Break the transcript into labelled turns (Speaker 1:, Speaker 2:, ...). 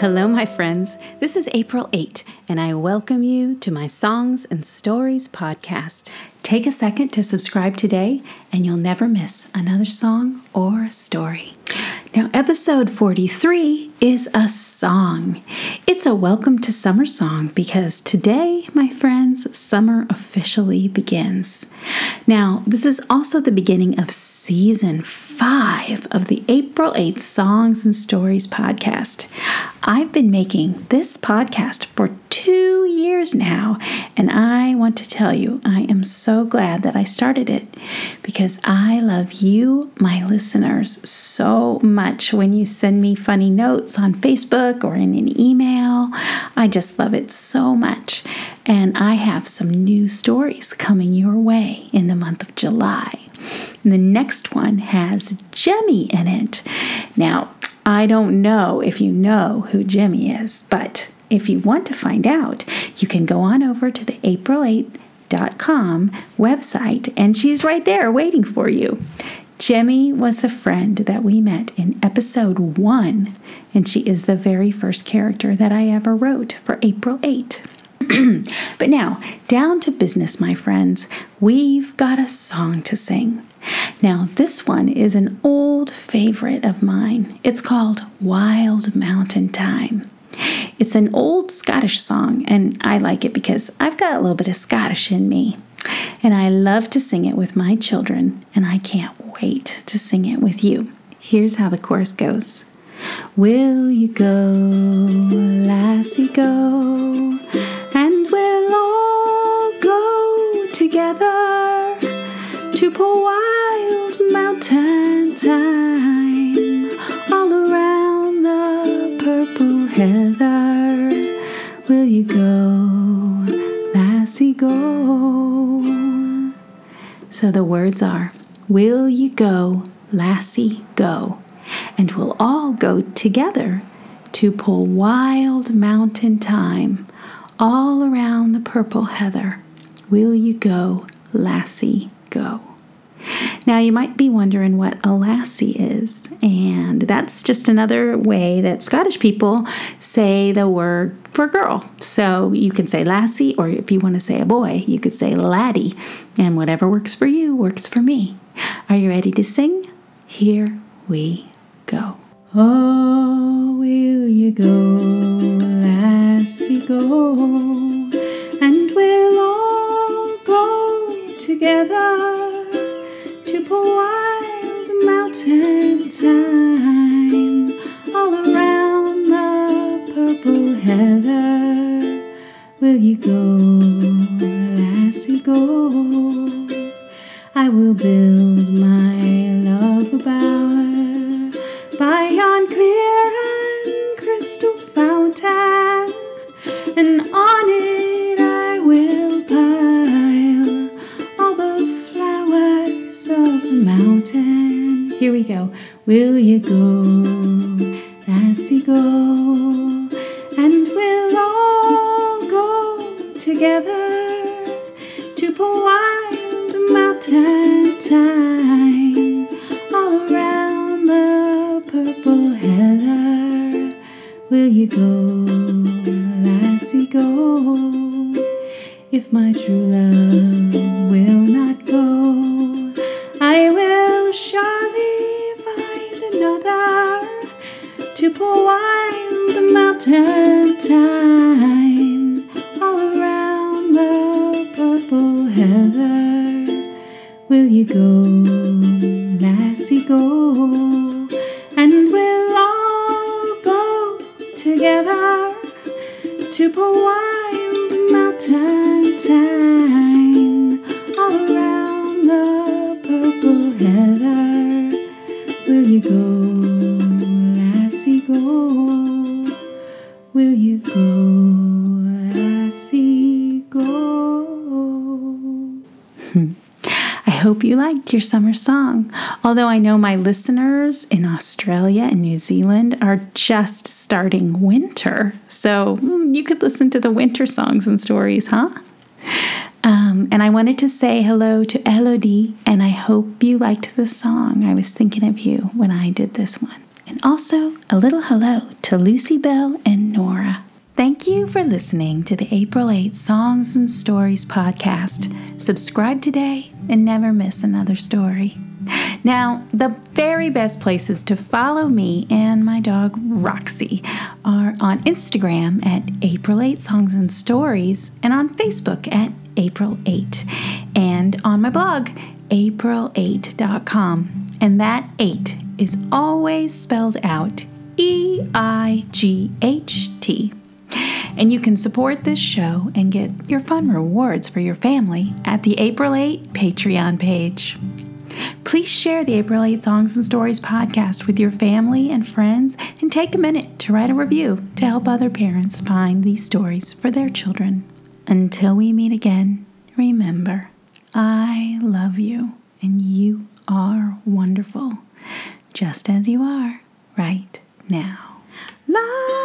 Speaker 1: Hello, my friends. This is April 8, and I welcome you to my Songs and Stories podcast. Take a second to subscribe today, and you'll never miss another song or a story. Now, episode 43 is a song. It's a welcome to summer song because today, my friends, summer officially begins. Now, this is also the beginning of season five of the April 8th Songs and Stories podcast. I've been making this podcast for two years now, and I want to tell you I am so glad that I started it because I love you, my listeners, so much when you send me funny notes on Facebook or in an email. I just love it so much. And I have some new stories coming your way in the month of July. And the next one has Jemmy in it. Now, I don't know if you know who Jemmy is, but if you want to find out, you can go on over to the April 8.com website, and she's right there waiting for you. Jemmy was the friend that we met in episode one, and she is the very first character that I ever wrote for April 8. but now, down to business, my friends. We've got a song to sing. Now, this one is an old favorite of mine. It's called Wild Mountain Thyme. It's an old Scottish song, and I like it because I've got a little bit of Scottish in me. And I love to sing it with my children, and I can't wait to sing it with you. Here's how the chorus goes Will you go, lassie, go? And we'll all go together to pull wild mountain thyme go? So the words are Will you go, lassie, go? And we'll all go together to pull wild mountain thyme all around the purple heather. Will you go, lassie, go? Now, you might be wondering what a lassie is, and that's just another way that Scottish people say the word for girl. So you can say lassie, or if you want to say a boy, you could say laddie, and whatever works for you works for me. Are you ready to sing? Here we go. Oh, will you go, lassie, go? And we'll all go together mountain thyme all around the purple heather. Will you go, lassie, go? I will build my love bower by yon clear and crystal fountain, and on it Here we go. Will you go, lassie, go? And we'll all go together to wild mountain thyme all around the purple heather. Will you go, lassie, go? If my true love will together to pull wild mountain thyme all around the purple heather. Will you go, lassie, go? Will you go, hope you liked your summer song. Although I know my listeners in Australia and New Zealand are just starting winter. So mm, you could listen to the winter songs and stories, huh? Um, and I wanted to say hello to Elodie, and I hope you liked the song. I was thinking of you when I did this one. and also a little hello to Lucy Bell and Nora. For listening to the April 8 Songs and Stories podcast. Subscribe today and never miss another story. Now, the very best places to follow me and my dog Roxy are on Instagram at April 8 Songs and Stories and on Facebook at April 8 and on my blog april8.com. And that 8 is always spelled out E I G H T. And you can support this show and get your fun rewards for your family at the April 8 Patreon page. Please share the April 8 Songs and Stories podcast with your family and friends and take a minute to write a review to help other parents find these stories for their children. Until we meet again, remember, I love you and you are wonderful, just as you are right now. La.